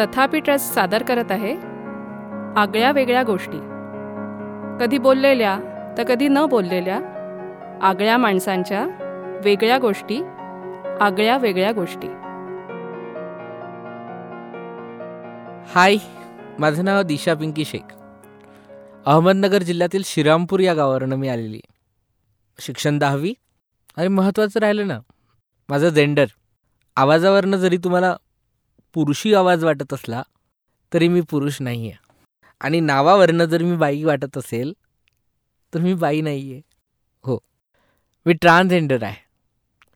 तथापि ट्रस्ट सादर करत आहे आगळ्या वेगळ्या गोष्टी. कधी बोललेल्या तर कधी न बोललेल्या आगळ्या माणसांच्या वेगळ्या गोष्टी आगळ्या वेगळ्या गोष्टी. हाय माझं नाव दिशा पिंकी शेख. अहमदनगर जिल्ह्यातील श्रीरामपूर या गावावरनं मी आलेली शिक्षण दहावी. आणि महत्त्वाचं राहिलं ना माझं जेंडर. आवाजावरनं जरी तुम्हाला पुरुषी आवाज वाटत असला तरी मी पुरुष नाही आहे आणि नावावरनं जर मी बाई वाटत असेल तर मी बाई नाही आहे हो. मी ट्रान्सजेंडर आहे.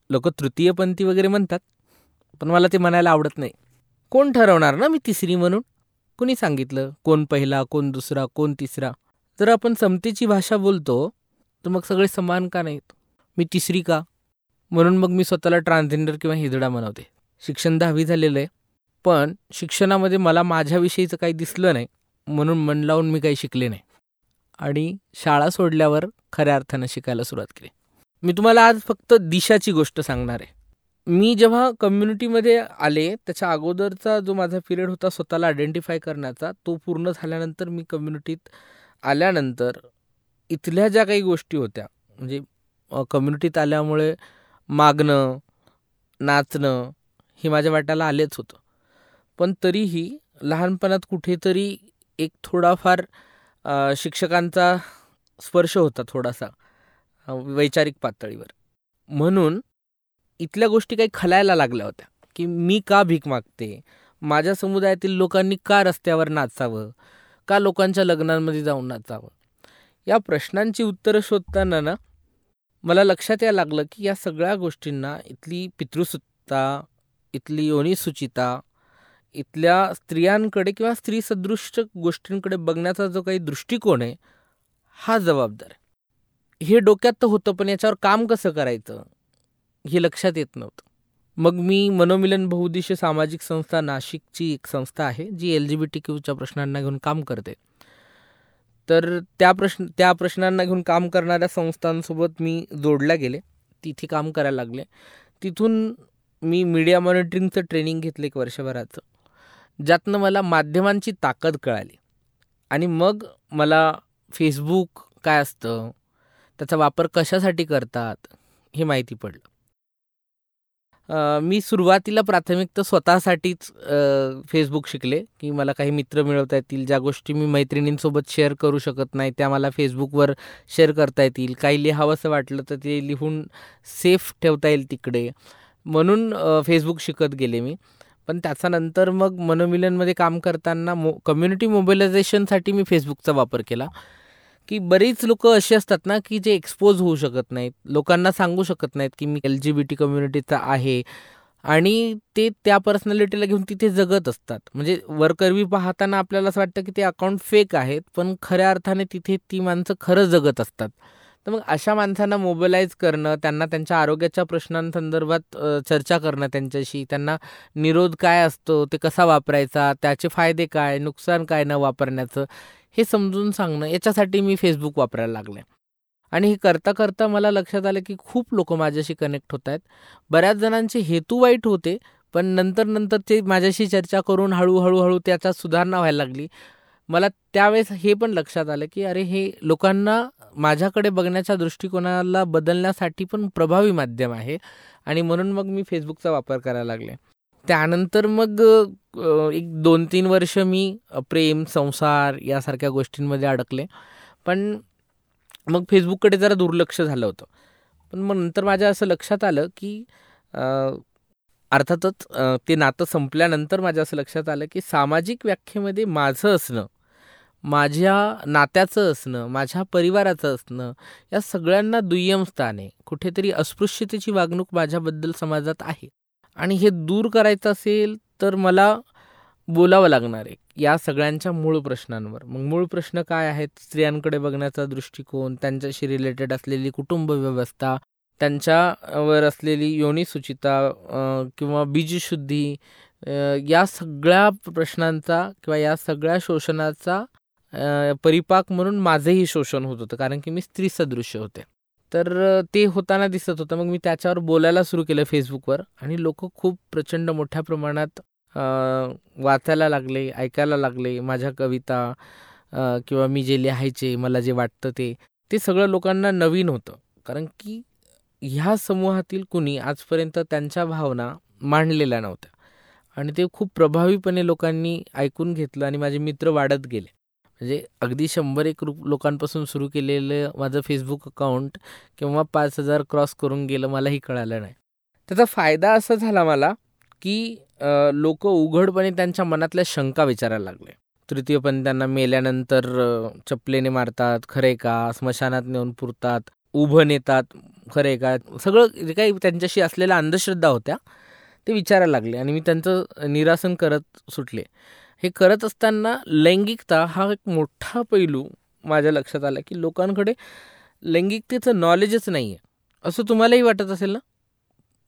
लोक तृतीयपंथी वगैरे म्हणतात पण मला ते म्हणायला आवडत नाही. कोण ठरवणार ना मी तिसरी म्हणून? कुणी सांगितलं? कोण पहिला कोण दुसरा कोण तिसरा? जर आपण समतेची भाषा बोलतो तर मग सगळे समान का नाहीत? मी तिसरी का? म्हणून मग मी स्वतःला ट्रान्सजेंडर किंवा हिजडा म्हणवते. शिक्षण दहावी झालेलं आहे. पण शिक्षणामध्ये मला माझ्याविषयीचं काही दिसलं नाही म्हणून मन लावून मी काही शिकले नाही. आणि शाळा सोडल्यावर खऱ्या अर्थानं शिकायला सुरुवात केली. मी तुम्हाला आज फक्त दिशाची गोष्ट सांगणार आहे. मी जेव्हा कम्युनिटीमध्ये आले त्याच्या अगोदरचा जो माझा पिरियड होता स्वतःला आयडेंटिफाय करण्याचा तो पूर्ण झाल्यानंतर मी कम्युनिटीत आल्यानंतर इथल्या ज्या काही गोष्टी होत्या म्हणजे कम्युनिटीत आल्यामुळे मागणं नाचणं हे माझ्या वाट्याला आलेच होतं. पण तरीही लहानपणात कुठेतरी एक थोडाफार शिक्षकांचा स्पर्श होता थोडासा वैचारिक पातळीवर. म्हणून इथल्या गोष्टी काही खलायला लागल्या होत्या की मी का भीक मागते? माझ्या समुदायातील लोकांनी का रस्त्यावर नाचावं? का लोकांच्या लग्नांमध्ये जाऊन नाचावं? या प्रश्नांची उत्तरं शोधताना ना मला लक्षात यायला लागलं की या सगळ्या गोष्टींना इथली पितृसुत्ता इथली योनिसुचिता इथल्या स्त्रियांकडे किंवा स्त्रीसदृश गोष्टींकडे बघण्याचा जो काही दृष्टिकोन आहे हा जबाबदार आहे. हे डोक्यात तर होतं पण याच्यावर काम कसं करायचं हे लक्षात येत नव्हतं. मग मी मनोमिलन बहुउद्देशीय सामाजिक संस्था नाशिकची एक संस्था आहे G L G B T क्यूच्या प्रश्नांना घेऊन काम करते. तर त्या प्रश्न त्या प्रश्नांना घेऊन काम करणाऱ्या संस्थांसोबत मी जोडल्या गेले तिथे काम करायला लागले. तिथून मी मीडिया मॉनिटरिंगचं ट्रेनिंग घेतलं एक वर्षभराचं. ज्यातनं मला माध्यमांची ताकद कळाली. आणि मग मला फेसबुक काय असतं? त्याचा वापर कशासाठी करतात? हे माहिती पडलं. मी सुरुवातीला प्राथमिक तर स्वतःसाठीच फेसबुक शिकले की मला काही मित्र मिळवता येतील ज्या गोष्टी मी मैत्रिणींसोबत शेअर करू शकत नाही त्या मला फेसबुकवर शेअर करता येतील. काही लिहावंसं वाटलं तर ते लिहून सेफ ठेवता येईल तिकडे. म्हणून फेसबुक शिकत गेले मी. पण त्याच्यानंतर मग मनोमिलनमध्ये काम करताना मो कम्युनिटी मोबिलायझेशनसाठी मी फेसबुकचा वापर केला. की बरीच लोक अशी असतात ना की जे एक्सपोज होऊ शकत नाहीत. लोकांना सांगू शकत नाहीत की मी एल जी बी टी कम्युनिटीचा आहे. आणि ते त्या पर्सनॅलिटीला घेऊन तिथे जगत असतात. म्हणजे वरकरवी पाहताना आपल्याला असं वाटतं की ते अकाउंट फेक आहेत पण खऱ्या अर्थाने तिथे ती माणसं खरं जगत असतात. तर मग अशा माणसांना मोबिलाईज करणं त्यांना त्यांच्या आरोग्याच्या प्रश्नांसंदर्भात चर्चा करणं त्यांच्याशी त्यांना निरोध काय असतो ते कसा वापरायचा त्याचे फायदे काय नुकसान काय न वापरण्याचं हे समजून सांगणं याच्यासाठी मी फेसबुक वापरायला लागले. आणि हे करता करता मला लक्षात आलं की खूप लोक माझ्याशी कनेक्ट होत आहेत. बऱ्याच जणांचे हेतू वाईट होते पण नंतर नंतर ते माझ्याशी चर्चा करून हळूहळू हळू त्याचा सुधारणा व्हायला लागली. मला त्यावेळेस हे पण लक्षात आलं की अरे हे लोकांना माझ्याकडे बघण्याच्या दृष्टिकोनाला बदलण्यासाठी पण प्रभावी माध्यम आहे. आणि म्हणून मग मी फेसबुकचा वापर करायला लागले. त्यानंतर मग एक दोन तीन वर्ष मी प्रेम संसार यासारख्या गोष्टींमध्ये अडकले. पण मग फेसबुककडे जरा दुर्लक्ष झालं होतं. पण मग नंतर माझ्या असं लक्षात आलं की अर्थातच ते नातं संपल्यानंतर माझ्या असं लक्षात आलं की सामाजिक व्याख्येमध्ये माझं असणं माझ्या नात्याचं असणं माझ्या परिवाराचं असणं या सगळ्यांना दुय्यम स्थान आहे कुठेतरी अस्पृश्यतेची वागणूक माझ्याबद्दल समाजात आहे. आणि हे दूर करायचं असेल तर मला बोलावं लागणार आहे या सगळ्यांच्या मूळ प्रश्नांवर. मग मूळ प्रश्न काय आहेत? स्त्रियांकडे बघण्याचा दृष्टिकोन त्यांच्याशी रिलेटेड असलेली कुटुंब व्यवस्था त्यांच्यावर असलेली योनिसुचिता किंवा बीजशुद्धी या सगळ्या प्रश्नांचा किंवा या सगळ्या शोषणाचा परिपाक म्हणून माझंही शोषण होत होतं कारण की मी स्त्री सदृश्य होते. तर ते होताना दिसत होतं मग मी त्याच्यावर बोलायला सुरू केलं फेसबुकवर आणि लोक खूप प्रचंड मोठ्या प्रमाणात वाचायला लागले ऐकायला लागले माझ्या कविता किंवा मी जे लिहायचे मला जे वाटतं ते ते सगळं लोकांना नवीन होतं. कारण की ह्या समूहातील कुणी आजपर्यंत त्यांच्या भावना मांडलेल्या नव्हत्या. आणि ते खूप प्रभावीपणे लोकांनी ऐकून घेतलं आणि माझे मित्र वाढत गेले. म्हणजे अगदी शंभर एक रु लोकांपासून सुरू केलेलं माझं फेसबुक अकाउंट किंवा पाच हजार क्रॉस करून गेलं मलाही कळालं नाही. त्याचा फायदा असा झाला मला की लोक उघडपणे त्यांच्या मनातल्या शंका विचारायला लागले. तृतीयपण त्यांना मेल्यानंतर चपलेने मारतात खरे का? स्मशानात नेऊन पुरतात उभं नेतात खरे का? सगळं जे काही त्यांच्याशी असलेल्या अंधश्रद्धा होत्या ते विचारायला लागले आणि मी त्यांचं निरासन करत सुटले. हे करत असताना लैंगिकता हा एक मोठा पैलू माझ्या लक्षात आला की लोकांकडे लैंगिकतेचं नॉलेजच नाही आहे असं तुम्हालाही वाटत असेल ना?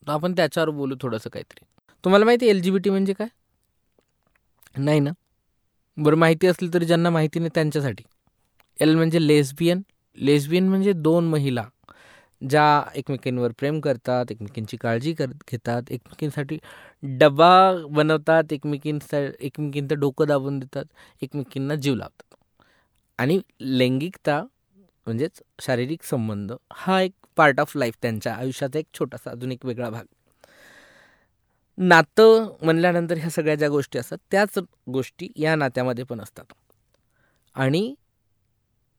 तर आपण त्याच्यावर बोलू थोडंसं काहीतरी. तुम्हाला माहिती आहे एल जी बी टी म्हणजे काय? नाही ना? बरं माहिती असली तरी ज्यांना माहिती नाही त्यांच्यासाठी. एल म्हणजे लेस्बियन लेस्बियन म्हणजे दोन महिला. ज्या एकमेकींवर प्रेम करतात एकमेकींची काळजी कर घेतात एकमेकींसाठी डबा बनवतात एकमेकींसा एकमेकींचं डोकं दाबून देतात एकमेकींना जीव लावतात. आणि लैंगिकता म्हणजेच शारीरिक संबंध हा एक पार्ट ऑफ लाईफ त्यांच्या आयुष्याचा एक छोटासा अजून एक वेगळा भाग. नातं म्हणल्यानंतर ह्या सगळ्या ज्या गोष्टी असतात त्याच गोष्टी या नात्यामध्ये पण असतात. आणि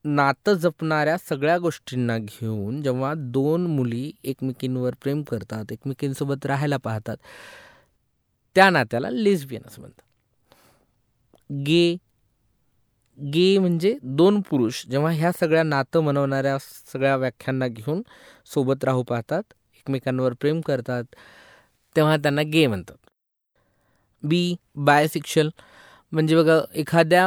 नातं जपणाऱ्या सगळ्या गोष्टींना घेऊन जेव्हा दोन मुली एकमेकींवर प्रेम करतात एकमेकींसोबत राहायला पाहतात त्या नात्याला लेस्बियन असं म्हणतात. गे गे म्हणजे दोन पुरुष जेव्हा ह्या सगळ्या नातं मनवणाऱ्या सगळ्या व्याख्यांना घेऊन सोबत राहू पाहतात एकमेकांवर प्रेम करतात तेव्हा त्यांना गे म्हणतात. बी बायसिक्शल म्हणजे बघा एखाद्या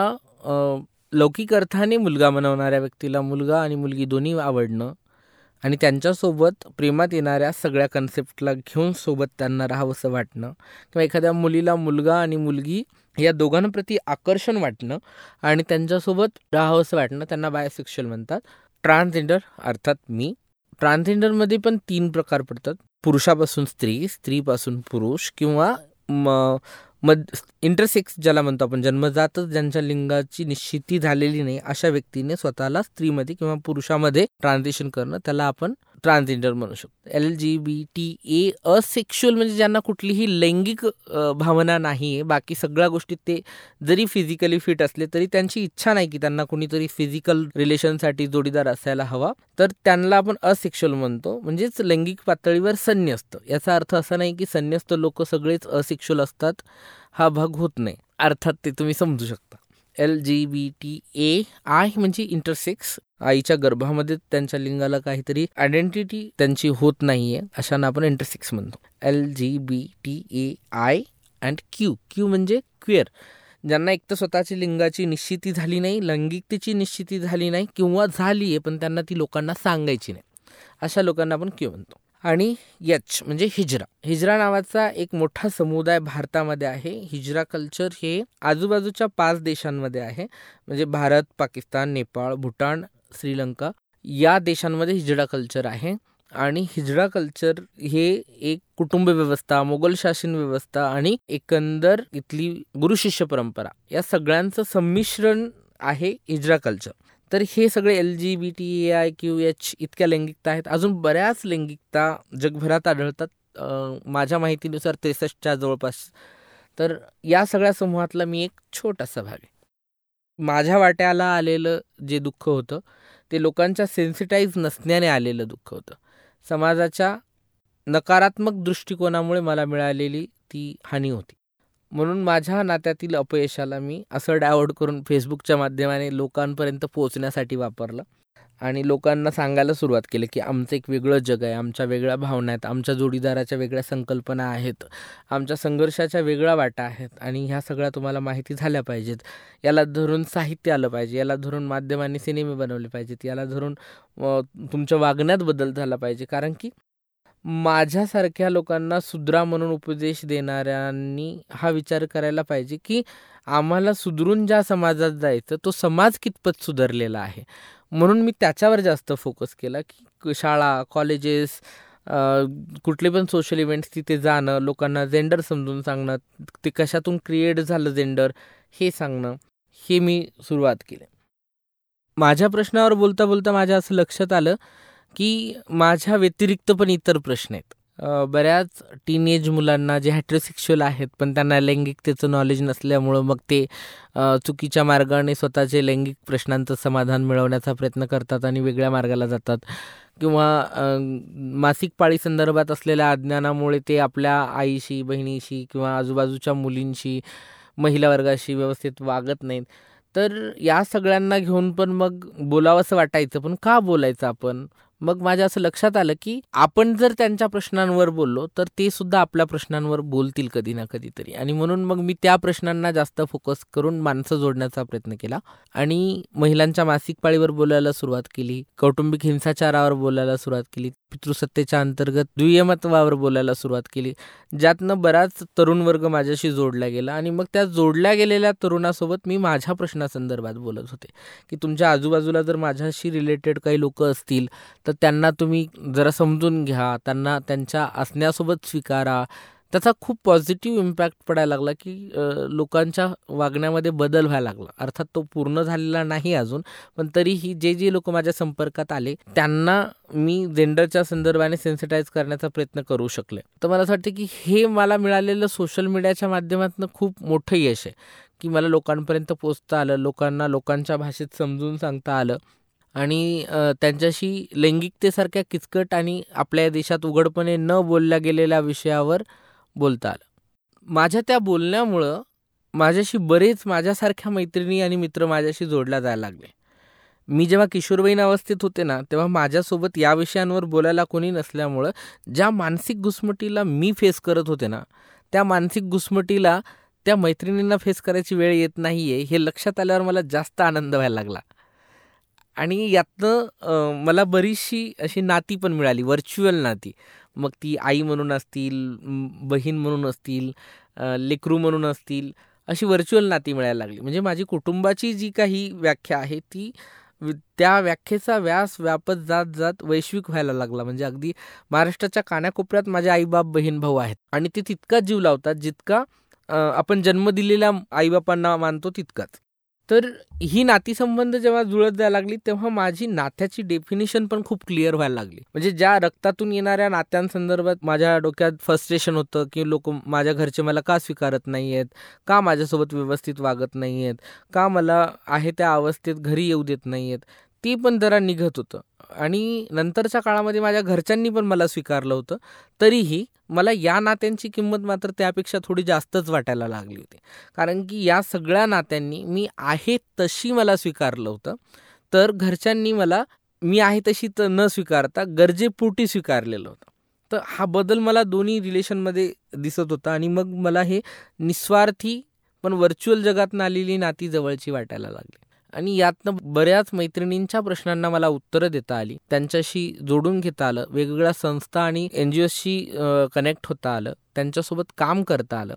लौकिक अर्थाने मुलगा बनवणाऱ्या व्यक्तीला मुलगा आणि मुलगी दोन्ही आवडणं आणि त्यांच्यासोबत प्रेमात येणाऱ्या सगळ्या कन्सेप्टला घेऊन सोबत त्यांना राहावंसं वाटणं किंवा एखाद्या मुलीला मुलगा आणि मुलगी या दोघांप्रती आकर्षण वाटणं आणि त्यांच्यासोबत राहावंसं वाटणं त्यांना बायोसेक्शुअल म्हणतात. ट्रान्सजेंडर अर्थात मी. ट्रान्सजेंडरमध्ये पण तीन प्रकार पडतात. पुरुषापासून स्त्री स्त्रीपासून पुरुष किंवा मद इंटरसेक्स ज्याला म्हणतो आपण जन्मजातच ज्यांच्या लिंगाची निश्चिती झालेली नाही अशा व्यक्तीने स्वतःला स्त्रीमध्ये किंवा पुरुषामध्ये ट्रान्झिशन करणं त्याला आपण ट्रान्सजेंडर म्हणू शकतो. L G B T A asexual म्हणजे ज्यांना कुठलीही लैंगिक भावना नाही आहे बाकी सगळ्या गोष्टीत ते जरी फिजिकली फिट असले तरी त्यांची इच्छा नाही की त्यांना कुणीतरी फिजिकल रिलेशनसाठी जोडीदार असायला हवा. तर त्यांना आपण असेक्शुअल म्हणतो. म्हणजेच लैंगिक पातळीवर संन्यस्त. याचा अर्थ असा नाही की संन्यस्त लोक सगळेच असेक्शुअल असतात. हा भाग होत नाही. अर्थात ते तुम्ही समजू शकता. L G B T A I म्हणजे इंटरसेक्स आईच्या गर्भामध्ये त्यांच्या लिंगाला काहीतरी आयडेंटिटी त्यांची होत नाहीये अशांना आपण इंटरसेक्स म्हणतो. L G B T A I and Q Q म्हणजे क्विअर ज्यांना एक तर स्वतःची लिंगाची निश्चिती झाली नाही लैंगिकतेची निश्चिती झाली नाही किंवा झाली आहे पण त्यांना ती लोकांना सांगायची नाही. अशा लोकांना आपण क्यू म्हणतो. आणि यच म्हणजे हिजरा. हिजरा नावाचा एक मोठा समुदाय भारतामध्ये आहे. हिजरा कल्चर हे आजूबाजूच्या पाच देशांमध्ये आहे. म्हणजे भारत पाकिस्तान नेपाळ भूटान श्रीलंका या देशांमध्ये हिजडा कल्चर आहे. आणि हिजडा कल्चर हे एक कुटुंब व्यवस्था मोगल शासन व्यवस्था आणि एकंदर इथली गुरुशिष्य परंपरा या सगळ्यांचं संमिश्रण आहे हिजरा कल्चर. तर हे सगळे L G B T A I Q H इतक्या लैंगिकता आहेत. अजून बऱ्याच लैंगिकता जगभरात आढळतात. माझ्या माहितीनुसार त्रेसष्टच्या जवळपास. तर या सगळ्या समूहातला मी एक छोटासा भाग आहे. माझ्या वाट्याला आलेलं जे दुःख होतं ते लोकांच्या सेन्सिटाईज नसण्याने आलेलं दुःख होतं. समाजाच्या नकारात्मक दृष्टिकोनामुळे मला मिळालेली ती हानी होती. म्हणून माझ्या नात्यातील अपयशाला मी असं डायवर्ट करून फेसबुकच्या माध्यमाने लोकांपर्यंत पोहोचण्यासाठी वापरलं. आणि लोकांना सांगायला सुरुवात केली की आमचं एक वेगळं जग आहे आमच्या वेगळ्या भावना आहेत आमच्या जोडीदाराच्या वेगळ्या संकल्पना आहेत आमच्या संघर्षाच्या वेगळ्या वाटा आहेत आणि ह्या सगळ्या तुम्हाला माहिती झाल्या पाहिजेत. याला धरून साहित्य आलं पाहिजे याला धरून माध्यमांनी सिनेमे बनवले पाहिजेत याला धरून तुमच्या वागण्यात बदल झाला पाहिजे. कारण की माझ्यासारख्या लोकांना सुधरा म्हणून उपदेश देणाऱ्यांनी हा विचार करायला पाहिजे की आम्हाला सुधरून ज्या समाजात जायचं तो समाज कितपत सुधारलेला आहे. म्हणून मी त्याच्यावर जास्त फोकस केला की शाळा कॉलेजेस कुठले पण सोशल इव्हेंट्स तिथे जाणं लोकांना जेंडर समजून सांगणं ते कशातून क्रिएट झालं जेंडर हे सांगणं हे मी सुरुवात केली. माझ्या प्रश्नावर बोलता बोलता माझ्या असं लक्षात आलं की माझ्या व्यतिरिक्त पण इतर प्रश्न आहेत. बऱ्याच टीनेज मुलांना जे हॅट्रोसेक्शुअल आहेत पण त्यांना लैंगिकतेचं नॉलेज नसल्यामुळं मग ते चुकीच्या मार्गाने स्वतःचे लैंगिक प्रश्नांचं समाधान मिळवण्याचा प्रयत्न करतात आणि वेगळ्या मार्गाला जातात. किंवा मासिक पाळी संदर्भात असलेल्या अज्ञानामुळे ते आपल्या आईशी बहिणीशी किंवा आजूबाजूच्या मुलींशी महिला वर्गाशी व्यवस्थित वागत नाहीत. तर या सगळ्यांना घेऊन पण मग बोलावंसं वाटायचं पण का बोलायचं आपण? मग माझ्या असं लक्षात आलं की आपण जर त्यांच्या प्रश्नांवर बोललो तर ते सुद्धा आपल्या प्रश्नांवर बोलतील कधी ना कधीतरी. आणि म्हणून मग मी त्या प्रश्नांना जास्त फोकस करून माणसं जोडण्याचा प्रयत्न केला. आणि महिलांच्या मासिक पाळीवर बोलायला सुरुवात केली कौटुंबिक हिंसाचारावर बोलायला सुरुवात केली. पितृसत्तेच्या अंतर्गत दुय्यमत्वावर बोलायला सुरुवात केली. ज्यातनं बराच तरुण वर्ग माझ्याशी जोडला गेला आणि मग त्या जोडल्या गेलेल्या तरुणासोबत मी माझ्या प्रश्नासंदर्भात बोलत होते. की तुमच्या आजूबाजूला जर माझ्याशी रिलेटेड काही लोक असतील तर त्यांना तुम्ही जरा समजून घ्या त्यांना त्यांच्या असण्यासोबत स्वीकारा त्याचा खूप पॉझिटिव्ह इम्पॅक्ट पडायला लागला की लोकांच्या वागण्यामध्ये बदल व्हायला लागला. अर्थात तो पूर्ण झालेला नाही अजून पण तरीही जे जे लोक माझ्या संपर्कात आले त्यांना मी जेंडरच्या संदर्भाने सेन्सिटाईज करण्याचा प्रयत्न करू शकले. तर मला असं वाटतं की हे मला मिळालेलं सोशल मीडियाच्या माध्यमातून खूप मोठं यश आहे की मला लोकांपर्यंत पोचता आलं लोकांना लोकांच्या भाषेत समजून सांगता आलं आणि त्यांच्याशी लैंगिकतेसारख्या किचकट आणि आपल्या देशात उघडपणे न बोलल्या गेलेल्या विषयावर बोलता आलं. माझ्या त्या बोलण्यामुळं माझ्याशी बरेच माझ्यासारख्या मैत्रिणी आणि मित्र माझ्याशी जोडल्या जायला लागले. मी जेव्हा किशोरवयीन अवस्थेत होते ना तेव्हा माझ्यासोबत या विषयांवर बोलायला कोणी नसल्यामुळं ज्या मानसिक घुसमटीला मी फेस करत होते ना त्या मानसिक घुसमटीला त्या मैत्रिणींना फेस करायची वेळ येत नाही आहे हे लक्षात आल्यावर मला जास्त आनंद व्हायला लागला. आणि यातनं मला बरीचशी अशी नाती पण मिळाली व्हर्च्युअल नाती. मग ती आई म्हणून असतील बहीण म्हणून असतील लेकरू म्हणून असतील अशी व्हर्च्युअल नाती मिळायला लागली. म्हणजे माझी कुटुंबाची जी काही व्याख्या आहे ती त्या व्याख्येचा व्यास व्यापत जात जात वैश्विक व्हायला लागला. म्हणजे अगदी महाराष्ट्राच्या कानाकोपऱ्यात माझे आईबाप बहीण भाऊ आहेत. आणि ते तितकाच जीव लावतात जितका आपण जन्म दिलेल्या आईबापांना मानतो तितकाच. तर ही नातीसंबंध जेव्हा जुळत जायला लागली तेव्हा माझी नात्याची डेफिनेशन पण खूप क्लिअर व्हायला लागली. म्हणजे ज्या रक्तातून येणाऱ्या नात्यांसंदर्भात माझ्या डोक्यात फ्रस्ट्रेशन होतं की लोक माझ्या घरचे मला का स्वीकारत नाही आहेत का माझ्यासोबत व्यवस्थित वागत नाही आहेत का मला आहे त्या अवस्थेत घरी येऊ देत नाही आहेत ती पण जरा निघत होतं. आणि नंतरच्या काळामध्ये माझ्या घरच्यांनी पण मला स्वीकारलं होतं. तरीही मला या नात्यांची किंमत मात्र त्यापेक्षा थोडी जास्तच वाटायला लागली होती. कारण की या सगळ्या नात्यांनी मी आहे तशी मला स्वीकारलं होतं. तर घरच्यांनी मला मी आहे तशी तर न स्वीकारता गरजेपोटी स्वीकारलेलं होतं. तर हा बदल मला दोन्ही रिलेशनमध्ये दिसत होता आणि मग मला हे निस्वार्थी पण व्हर्च्युअल जगातून आलेली नाती जवळची वाटायला लागली. आणि यातनं बऱ्याच मैत्रिणींच्या प्रश्नांना मला उत्तरं देता आली. त्यांच्याशी जोडून घेता आलं. वेगवेगळ्या संस्था आणि एन जी ओशी कनेक्ट होता आलं. त्यांच्यासोबत काम करता आलं.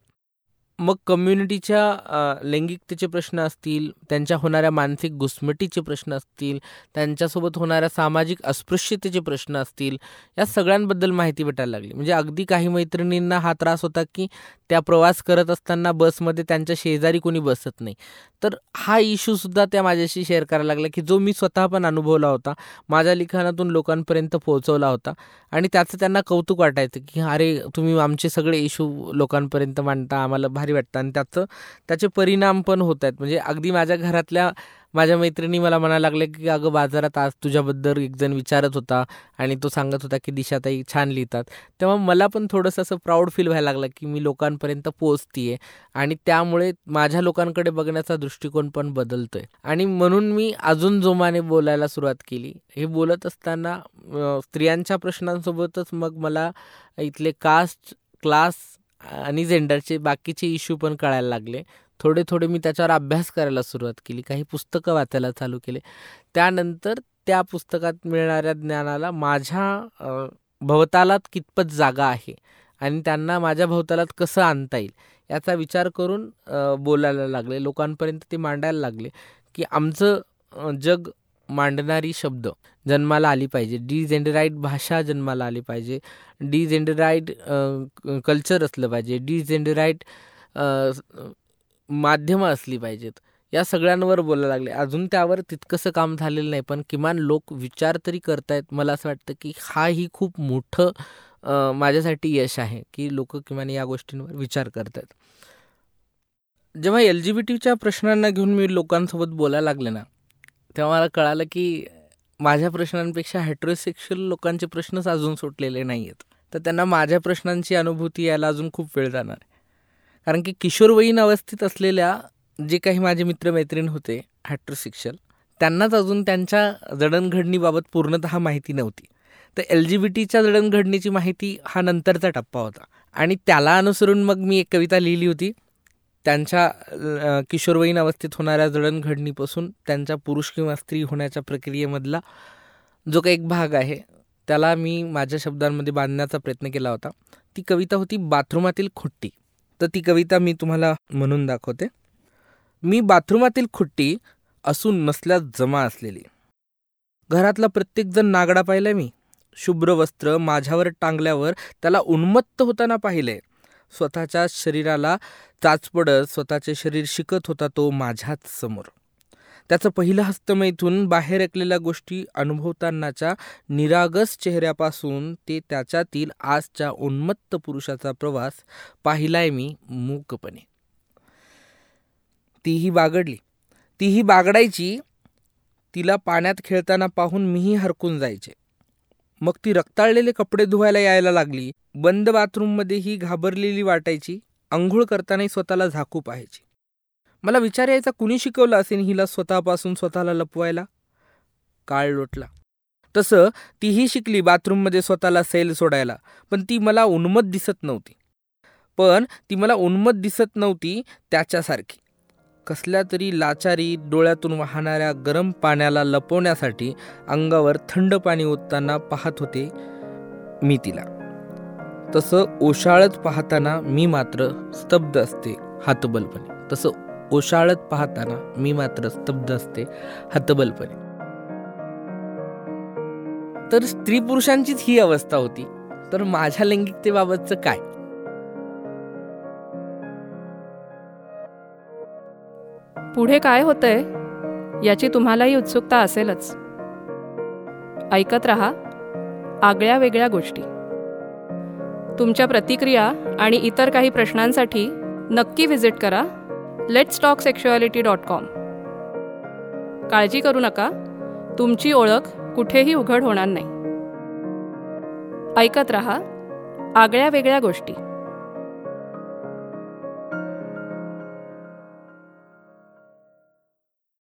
मग कम्युनिटीच्या लैंगिकतेचे प्रश्न असतील त्यांच्या होणाऱ्या मानसिक घुसमटीचे प्रश्न असतील त्यांच्यासोबत होणाऱ्या सामाजिक अस्पृश्यतेचे प्रश्न असतील या सगळ्यांबद्दल माहिती भेटायला लागली. म्हणजे अगदी काही मैत्रिणींना हा त्रास होता की त्या प्रवास करत असताना बसमध्ये त्यांच्या शेजारी कोणी बसत नाही. तर हा इश्यूसुद्धा त्या माझ्याशी शेअर करायला लागला की जो मी स्वतः पण अनुभवला होता माझ्या लिखाणातून लोकांपर्यंत पोहोचवला होता आणि त्याचं त्यांना कौतुक वाटायचं की अरे तुम्ही आमचे सगळे इश्यू लोकांपर्यंत मांडता आम्हाला भारी वाटतं. आणि त्याचं त्याचे परिणाम पण होत आहेत. म्हणजे अगदी माझ्या घरातल्या माझ्या मैत्रिणी मला म्हणायला लागले की अगं बाजारात आज तुझ्याबद्दल एकजण विचारत होता आणि तो सांगत होता की दिशाताई छान लिहितात. तेव्हा मला पण थोडंसं असं प्राऊड फील व्हायला लागलं की मी लोकांपर्यंत पोचतीये आणि त्यामुळे माझ्या लोकांकडे बघण्याचा दृष्टिकोन पण बदलतोय. आणि म्हणून मी अजून जोमाने बोलायला सुरुवात केली. हे बोलत असताना स्त्रियांच्या प्रश्नांसोबतच मग मला इथले कास्ट क्लास आणि जेंडरचे बाकीचे इश्यू पण कळायला लागले. थोडे थोडे मी त्याच्यावर अभ्यास करायला सुरुवात केली. काही पुस्तकं वाचायला चालू केले. त्यानंतर त्या पुस्तकात मिळणाऱ्या ज्ञानाला माझ्या भवतालात कितपत जागा आहे आणि त्यांना माझ्या भवतालात कसं आणता येईल याचा विचार करून बोलायला लागले. लोकांपर्यंत ते मांडायला लागले की आमचं जग मांडणारी शब्द. जन्माला आली पाहिजे. डिजेंडराईड भाषा जन्माला आली पाहिजे. डिजेंडराईड कल्चर असलं पाहिजे. डिजेंडराईड माध्यमं असली पाहिजेत. या सगळ्यांवर बोलायला लागले. अजून त्यावर तितकंसं काम झालेलं नाही पण किमान लोक विचार तरी करतायत. मला असं वाटतं की हा ही खूप मोठं माझ्यासाठी यश आहे की लोक किमान या गोष्टींवर विचार करत आहेत जेव्हा एल जी बी टीच्या प्रश्नांना घेऊन मी लोकांसोबत बोलायला लागले ना तेव्हा मला कळालं की माझ्या प्रश्नांपेक्षा हेट्रोसेक्शुअल लोकांचे प्रश्नच अजून सुटलेले नाही आहेत तर त्यांना माझ्या प्रश्नांची अनुभूती यायला अजून खूप वेळ जाणार आहे. कारण की किशोरवयीन अवस्थेत असलेल्या जे काही माझे मित्रमैत्रीण होते हॅट्रोसेक्शुअल त्यांनाच अजून त्यांच्या जडणघडणीबाबत पूर्णतः माहिती नव्हती. तर एल जी बी टीच्या जडणघडणीची माहिती हा नंतरचा टप्पा होता. आणि त्याला अनुसरून मग मी एक कविता लिहिली होती. त्यांच्या किशोरवयीन अवस्थेत होणाऱ्या जडणघडणीपासून त्यांच्या पुरुष किंवा स्त्री होण्याच्या प्रक्रियेमधला जो काही एक भाग आहे त्याला मी माझ्या शब्दांमध्ये बांधण्याचा प्रयत्न केला होता. ती कविता होती बाथरूमातील खुट्टी. तर ती कविता मी तुम्हाला म्हणून दाखवते. मी बाथरूमातील खुट्टी असून नसल्यास जमा असलेली. घरातला प्रत्येकजण नागडा पाहिलाय मी. शुभ्र वस्त्र माझ्यावर टांगल्यावर त्याला उन्मत्त होताना पाहिलंय स्वतःच्या शरीराला चाचपडत स्वतःचे शरीर शिकत होता तो माझ्याच समोर. त्याचं पहिलं हस्तमैथून बाहेर ऐकलेल्या गोष्टी अनुभवतानाच्या निरागस चेहऱ्यापासून ते त्याच्यातील आजच्या उन्मत्त पुरुषाचा प्रवास पाहिलाय मी मूकपणे. तीही बागडली. तीही बागडायची. तिला पाण्यात खेळताना पाहून मीही हरकून जायचे. मग ती रक्ताळलेले कपडे धुवायला यायला लागली. बंद बाथरूममध्ये ही घाबरलेली वाटायची. आंघोळ करतानाही स्वतःला झाकू पाहायची. मला विचार यायचा कुणी शिकवलं असेल हिला स्वतःपासून स्वतःला लपवायला? काळ लोटला. तसं तीही शिकली बाथरूममध्ये स्वतःला सैल सोडायला पण ती मला उन्मत दिसत नव्हती. पण ती मला उन्मत दिसत नव्हती त्याच्यासारखी. कसल्या तरी लाचारी डोळ्यातून वाहणाऱ्या गरम पाण्याला लपवण्यासाठी अंगावर थंड पाणी ओतताना पाहत होते मी तिला. तसं ओशाळत पाहताना मी मात्र स्तब्ध असते हातबलपणे. तसं ओशाळत पाहताना मी मात्र स्तब्ध असते हातबलपणे. तर स्त्री पुरुषांचीच ही अवस्था होती. तर माझ्या लैंगिकतेबाबतचं काय? पुढे काय होतंय याची तुम्हालाही उत्सुकता असेलच. ऐकत रहा आगळ्या वेगळ्या गोष्टी. तुमच्या प्रतिक्रिया आणि इतर काही प्रश्नांसाठी नक्की व्हिजिट करा let's talk sexuality dot com काळजी करू नका तुमची ओळख कुठेही उघड होणार नाही. ऐकत रहा आगळ्या वेगळ्या गोष्टी.